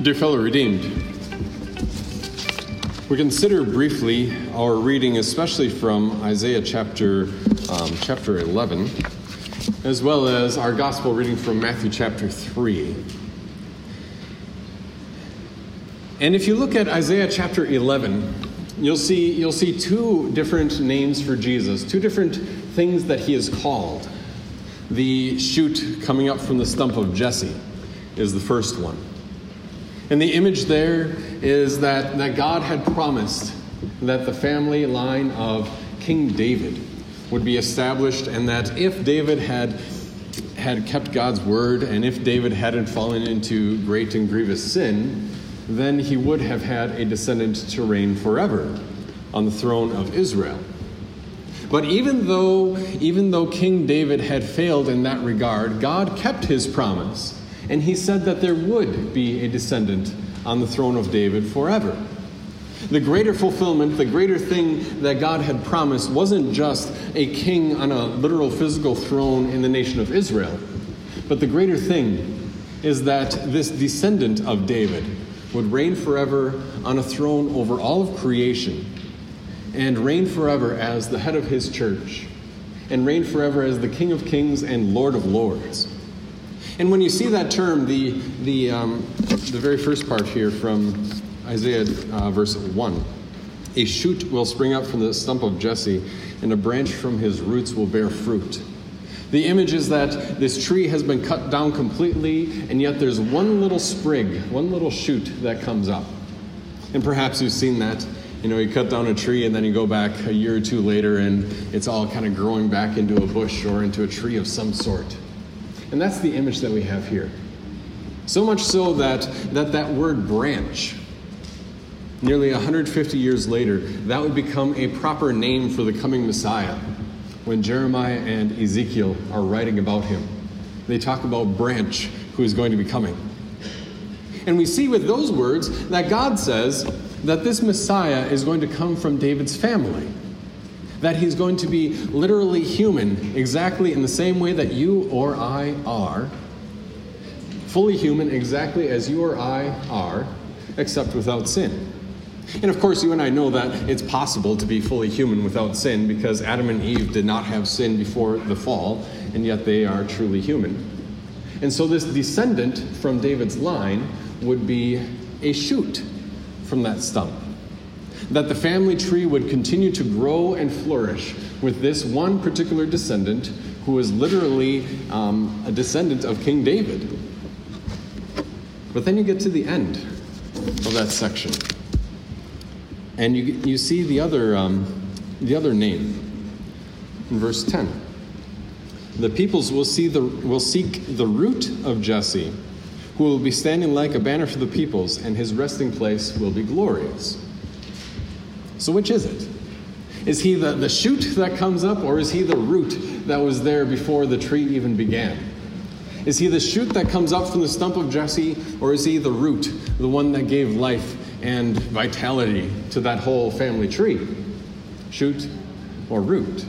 Dear fellow redeemed, we consider briefly our reading, especially from Isaiah chapter, um, chapter 11, as well as our gospel reading from Matthew chapter 3. And if you look at Isaiah chapter 11, you'll see, you'll see two different names for Jesus, two different things that he is called. The shoot coming up from the stump of Jesse is the first one. And the image there is that, that God had promised that the family line of King David would be established, and that if David had, had kept God's word, and if David hadn't fallen into great and grievous sin, then he would have had a descendant to reign forever on the throne of Israel. But even though, even though King David had failed in that regard, God kept his promise and he said that there would be a descendant on the throne of David forever. The greater fulfillment, the greater thing that God had promised wasn't just a king on a literal physical throne in the nation of Israel, but the greater thing is that this descendant of David would reign forever on a throne over all of creation and reign forever as the head of his church and reign forever as the King of kings and Lord of lords. And when you see that term, the, the, um, the very first part here from Isaiah uh, verse 1 a shoot will spring up from the stump of Jesse, and a branch from his roots will bear fruit. The image is that this tree has been cut down completely, and yet there's one little sprig, one little shoot that comes up. And perhaps you've seen that. You know, you cut down a tree and then you go back a year or two later and it's all kind of growing back into a bush or into a tree of some sort. And that's the image that we have here. So much so that that, that word branch, nearly 150 years later, that would become a proper name for the coming Messiah when Jeremiah and Ezekiel are writing about him. They talk about branch who is going to be coming. And we see with those words that God says that this Messiah is going to come from David's family that he's going to be literally human, exactly in the same way that you or I are, fully human, exactly as you or I are, except without sin. And of course, you and I know that it's possible to be fully human without sin because Adam and Eve did not have sin before the fall, and yet they are truly human. And so, this descendant from David's line would be a shoot from that stump that the family tree would continue to grow and flourish with this one particular descendant who is literally um, a descendant of King David. But then you get to the end of that section, and you, you see the other, um, the other name in verse 10. The peoples will, see the, will seek the root of Jesse, who will be standing like a banner for the peoples, and his resting place will be glorious. So, which is it? Is he the, the shoot that comes up, or is he the root that was there before the tree even began? Is he the shoot that comes up from the stump of Jesse, or is he the root, the one that gave life and vitality to that whole family tree? Shoot or root?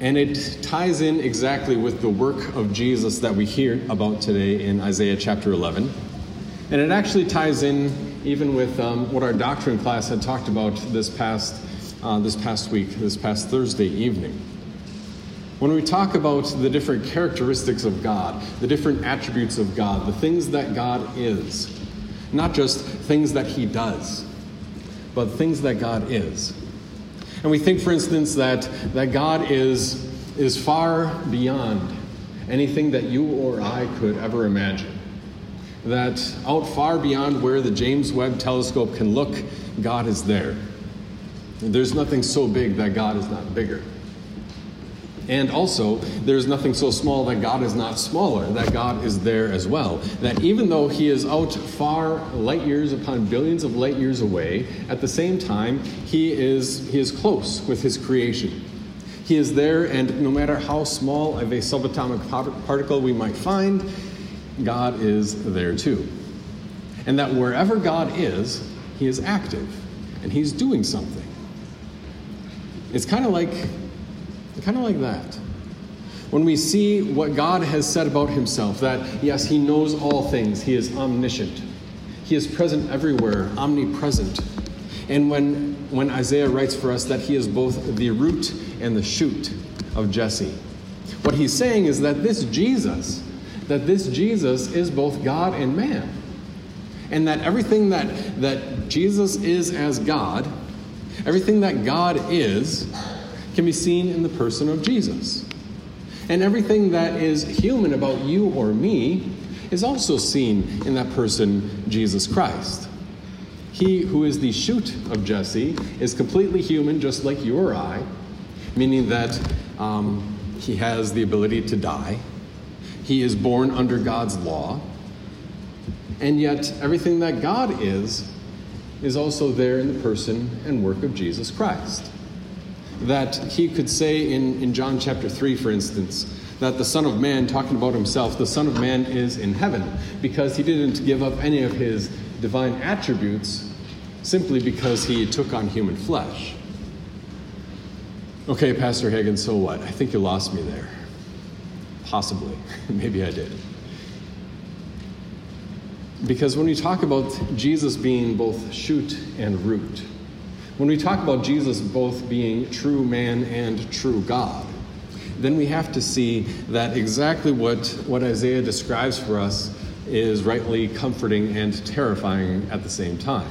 And it ties in exactly with the work of Jesus that we hear about today in Isaiah chapter 11. And it actually ties in even with um, what our doctrine class had talked about this past, uh, this past week, this past Thursday evening. When we talk about the different characteristics of God, the different attributes of God, the things that God is, not just things that He does, but things that God is. And we think, for instance, that, that God is, is far beyond anything that you or I could ever imagine that out far beyond where the James Webb telescope can look, God is there. There's nothing so big that God is not bigger. And also, there's nothing so small that God is not smaller, that God is there as well. That even though He is out far light years upon billions of light years away, at the same time, He is, he is close with His creation. He is there, and no matter how small of a subatomic particle we might find, God is there too. And that wherever God is, He is active and He's doing something. It's kind of like, kind of like that. when we see what God has said about himself, that yes, he knows all things, he is omniscient, he is present everywhere, omnipresent. And when, when Isaiah writes for us that he is both the root and the shoot of Jesse, what he's saying is that this Jesus, that this Jesus is both God and man. And that everything that, that Jesus is as God, everything that God is, can be seen in the person of Jesus. And everything that is human about you or me is also seen in that person, Jesus Christ. He who is the shoot of Jesse is completely human, just like you or I, meaning that um, he has the ability to die. He is born under God's law. And yet, everything that God is, is also there in the person and work of Jesus Christ. That he could say in, in John chapter 3, for instance, that the Son of Man, talking about himself, the Son of Man is in heaven because he didn't give up any of his divine attributes simply because he took on human flesh. Okay, Pastor Hagen, so what? I think you lost me there. Possibly. Maybe I did. Because when we talk about Jesus being both shoot and root, when we talk about Jesus both being true man and true God, then we have to see that exactly what, what Isaiah describes for us is rightly comforting and terrifying at the same time.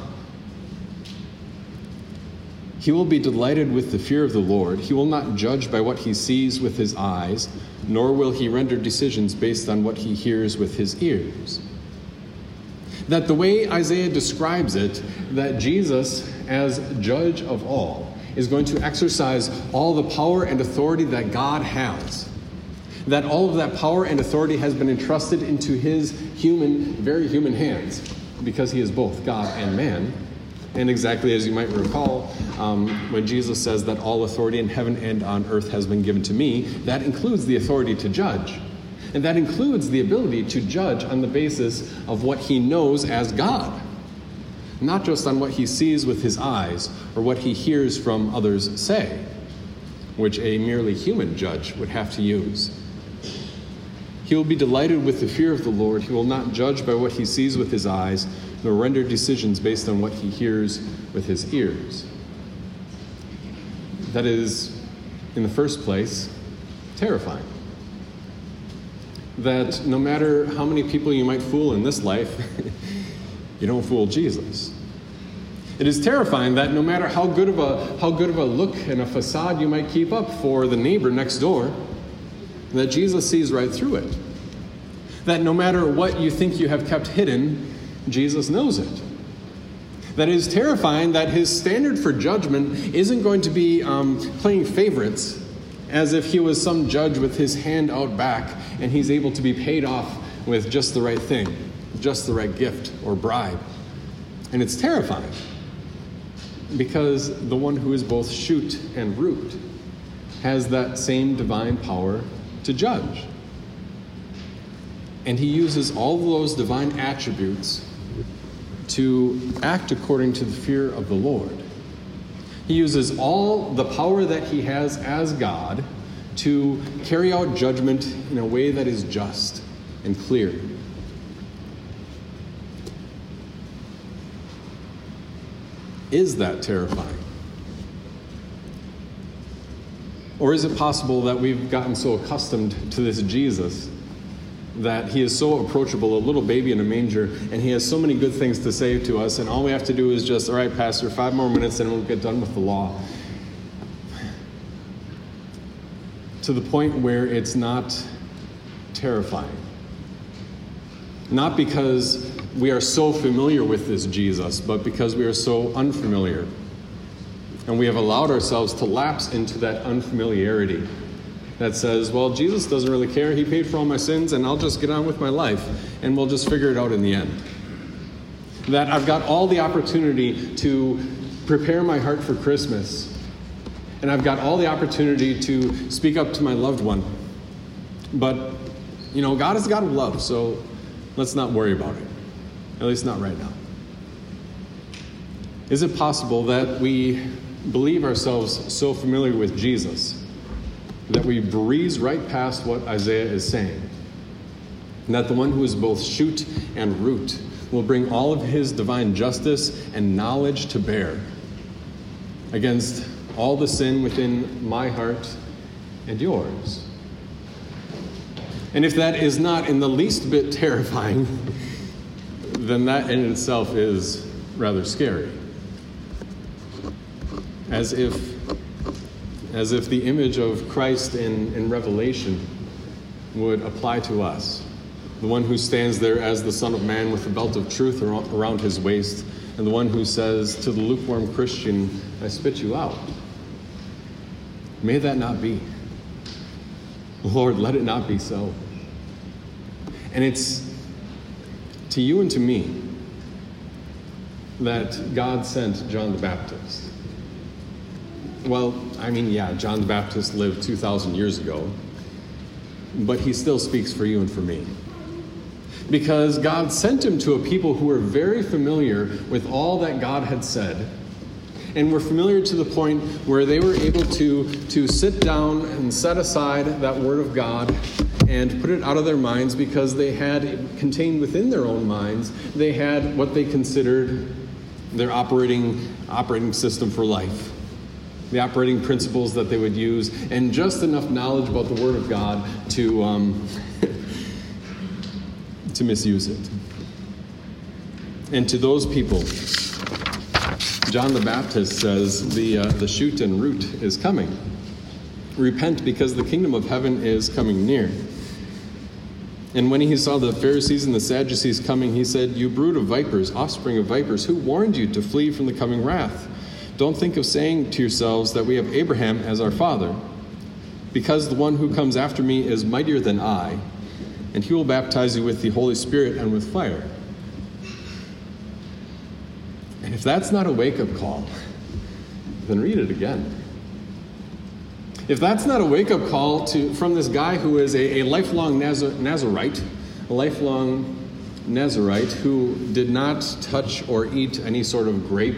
He will be delighted with the fear of the Lord. He will not judge by what he sees with his eyes, nor will he render decisions based on what he hears with his ears. That the way Isaiah describes it, that Jesus, as judge of all, is going to exercise all the power and authority that God has. That all of that power and authority has been entrusted into his human, very human hands, because he is both God and man. And exactly as you might recall, um, when Jesus says that all authority in heaven and on earth has been given to me, that includes the authority to judge. And that includes the ability to judge on the basis of what he knows as God, not just on what he sees with his eyes or what he hears from others say, which a merely human judge would have to use. He will be delighted with the fear of the Lord. He will not judge by what he sees with his eyes, nor render decisions based on what he hears with his ears. That is, in the first place, terrifying. That no matter how many people you might fool in this life, you don't fool Jesus. It is terrifying that no matter how good of a how good of a look and a facade you might keep up for the neighbor next door, that Jesus sees right through it. That no matter what you think you have kept hidden, Jesus knows it. That is terrifying that his standard for judgment isn't going to be um, playing favorites as if he was some judge with his hand out back and he's able to be paid off with just the right thing, just the right gift or bribe. And it's terrifying because the one who is both shoot and root has that same divine power to judge. And he uses all those divine attributes to act according to the fear of the Lord. He uses all the power that he has as God to carry out judgment in a way that is just and clear. Is that terrifying? Or is it possible that we've gotten so accustomed to this Jesus that he is so approachable, a little baby in a manger, and he has so many good things to say to us, and all we have to do is just, all right, Pastor, five more minutes and we'll get done with the law. To the point where it's not terrifying. Not because we are so familiar with this Jesus, but because we are so unfamiliar. And we have allowed ourselves to lapse into that unfamiliarity that says, well, Jesus doesn't really care. He paid for all my sins, and I'll just get on with my life, and we'll just figure it out in the end. That I've got all the opportunity to prepare my heart for Christmas, and I've got all the opportunity to speak up to my loved one. But, you know, God is God of love, so let's not worry about it. At least not right now. Is it possible that we believe ourselves so familiar with Jesus that we breeze right past what Isaiah is saying. And that the one who is both shoot and root will bring all of his divine justice and knowledge to bear against all the sin within my heart and yours. And if that is not in the least bit terrifying, then that in itself is rather scary. As if, as if the image of Christ in, in Revelation would apply to us. The one who stands there as the Son of Man with the belt of truth around his waist, and the one who says to the lukewarm Christian, I spit you out. May that not be. Lord, let it not be so. And it's to you and to me that God sent John the Baptist. Well, I mean, yeah, John the Baptist lived 2,000 years ago, but he still speaks for you and for me. Because God sent him to a people who were very familiar with all that God had said and were familiar to the point where they were able to, to sit down and set aside that word of God and put it out of their minds because they had contained within their own minds, they had what they considered their operating, operating system for life, the operating principles that they would use, and just enough knowledge about the Word of God to, um, to misuse it. And to those people, John the Baptist says the, uh, the shoot and root is coming. Repent because the kingdom of heaven is coming near. And when he saw the Pharisees and the Sadducees coming, he said, You brood of vipers, offspring of vipers, who warned you to flee from the coming wrath? Don't think of saying to yourselves that we have Abraham as our father, because the one who comes after me is mightier than I, and he will baptize you with the Holy Spirit and with fire. And if that's not a wake up call, then read it again. If that's not a wake up call to, from this guy who is a, a lifelong Nazar, Nazarite, a lifelong Nazarite who did not touch or eat any sort of grape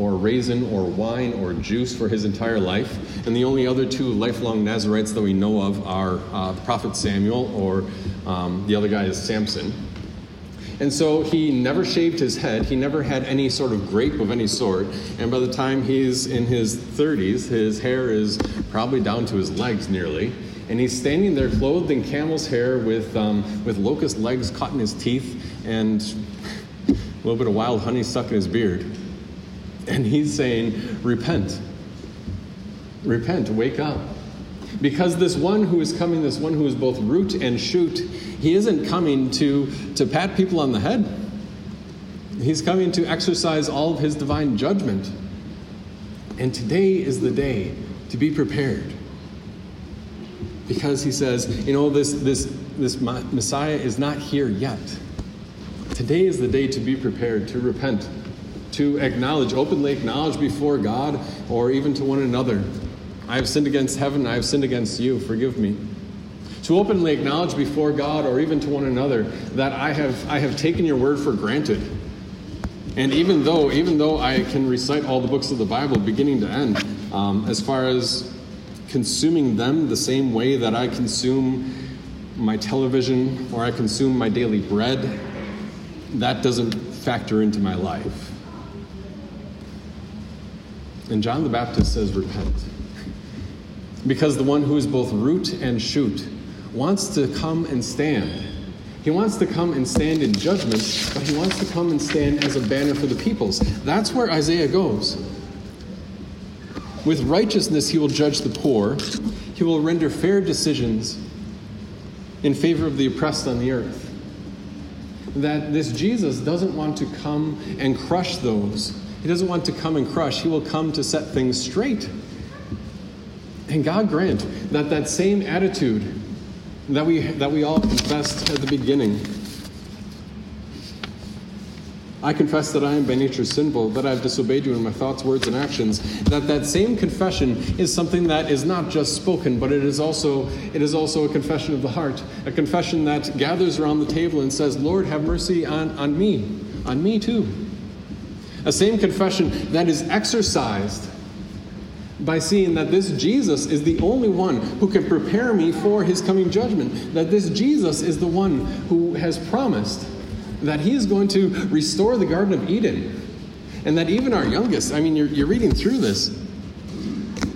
or raisin or wine or juice for his entire life. And the only other two lifelong Nazarites that we know of are uh, Prophet Samuel or um, the other guy is Samson. And so he never shaved his head. He never had any sort of grape of any sort. And by the time he's in his 30s, his hair is probably down to his legs nearly. And he's standing there clothed in camel's hair with, um, with locust legs caught in his teeth and a little bit of wild honey stuck in his beard. And he's saying, Repent. Repent. Wake up. Because this one who is coming, this one who is both root and shoot, he isn't coming to, to pat people on the head. He's coming to exercise all of his divine judgment. And today is the day to be prepared. Because he says, you know, this, this, this Messiah is not here yet. Today is the day to be prepared, to repent, to acknowledge, openly acknowledge before God or even to one another I have sinned against heaven, I have sinned against you, forgive me. To openly acknowledge before God or even to one another that I have, I have taken your word for granted. And even though, even though I can recite all the books of the Bible beginning to end, um, as far as consuming them the same way that I consume my television or I consume my daily bread, that doesn't factor into my life. And John the Baptist says, Repent. Because the one who is both root and shoot wants to come and stand. He wants to come and stand in judgment, but he wants to come and stand as a banner for the peoples. That's where Isaiah goes. With righteousness, he will judge the poor, he will render fair decisions in favor of the oppressed on the earth. That this Jesus doesn't want to come and crush those. He doesn't want to come and crush. He will come to set things straight. And God grant that that same attitude that we, that we all confessed at the beginning. I confess that I am by nature sinful, that I have disobeyed you in my thoughts, words, and actions. That that same confession is something that is not just spoken, but it is also it is also a confession of the heart, a confession that gathers around the table and says, "Lord, have mercy on, on me, on me too." A same confession that is exercised by seeing that this Jesus is the only one who can prepare me for his coming judgment, that this Jesus is the one who has promised that he is going to restore the Garden of Eden, and that even our youngest, I mean, you're, you're reading through this.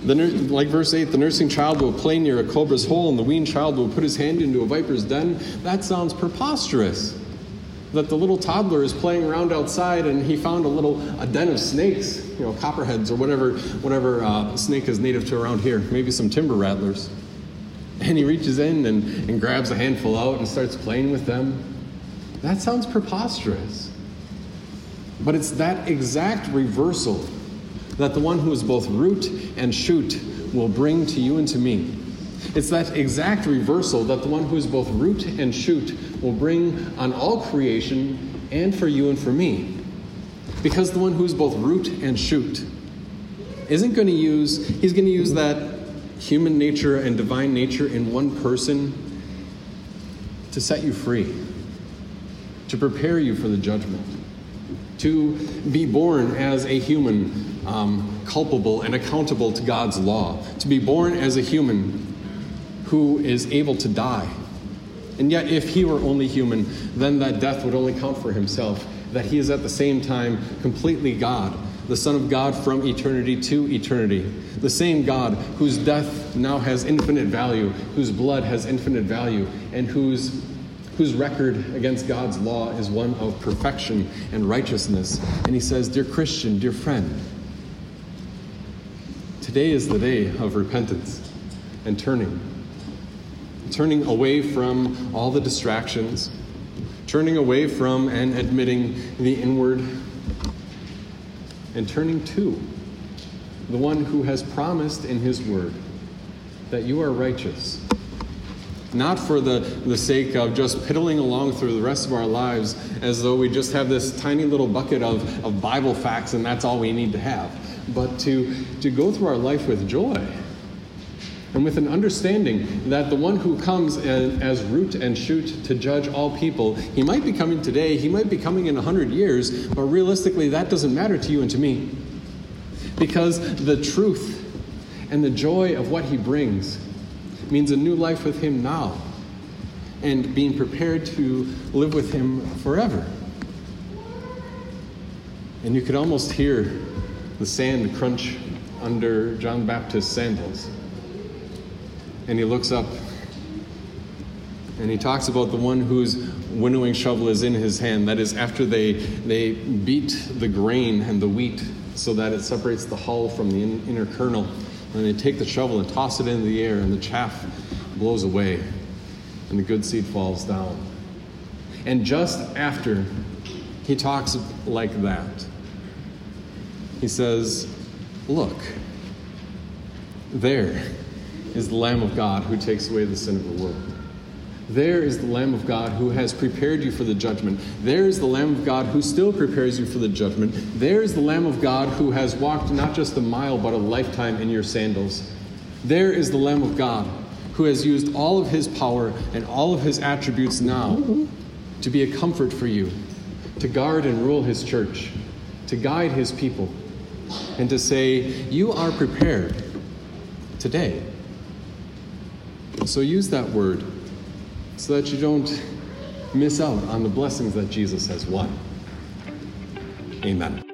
The, like verse 8, the nursing child will play near a cobra's hole, and the weaned child will put his hand into a viper's den. That sounds preposterous that the little toddler is playing around outside and he found a little a den of snakes, you know, copperheads or whatever whatever uh, snake is native to around here, maybe some timber rattlers. And he reaches in and, and grabs a handful out and starts playing with them. That sounds preposterous. But it's that exact reversal that the one who is both root and shoot will bring to you and to me. It's that exact reversal that the one who is both root and shoot will bring on all creation and for you and for me. Because the one who is both root and shoot isn't going to use, he's going to use that human nature and divine nature in one person to set you free, to prepare you for the judgment, to be born as a human, um, culpable and accountable to God's law, to be born as a human who is able to die. And yet, if he were only human, then that death would only count for himself, that he is at the same time completely God, the Son of God from eternity to eternity, the same God whose death now has infinite value, whose blood has infinite value, and whose, whose record against God's law is one of perfection and righteousness. And he says, Dear Christian, dear friend, today is the day of repentance and turning turning away from all the distractions, turning away from and admitting the inward, and turning to the one who has promised in his word that you are righteous. Not for the, the sake of just piddling along through the rest of our lives as though we just have this tiny little bucket of, of Bible facts and that's all we need to have, but to, to go through our life with joy and with an understanding that the one who comes as root and shoot to judge all people, he might be coming today, he might be coming in a hundred years, but realistically, that doesn't matter to you and to me. Because the truth and the joy of what he brings means a new life with him now and being prepared to live with him forever. And you could almost hear the sand crunch under John Baptist's sandals and he looks up and he talks about the one whose winnowing shovel is in his hand. That is, after they, they beat the grain and the wheat so that it separates the hull from the in, inner kernel. And they take the shovel and toss it into the air, and the chaff blows away, and the good seed falls down. And just after he talks like that, he says, Look, there is the Lamb of God who takes away the sin of the world. There is the Lamb of God who has prepared you for the judgment. There is the Lamb of God who still prepares you for the judgment. There is the Lamb of God who has walked not just a mile, but a lifetime in your sandals. There is the Lamb of God who has used all of his power and all of his attributes now to be a comfort for you, to guard and rule his church, to guide his people, and to say, You are prepared today. So use that word so that you don't miss out on the blessings that Jesus has won. Amen.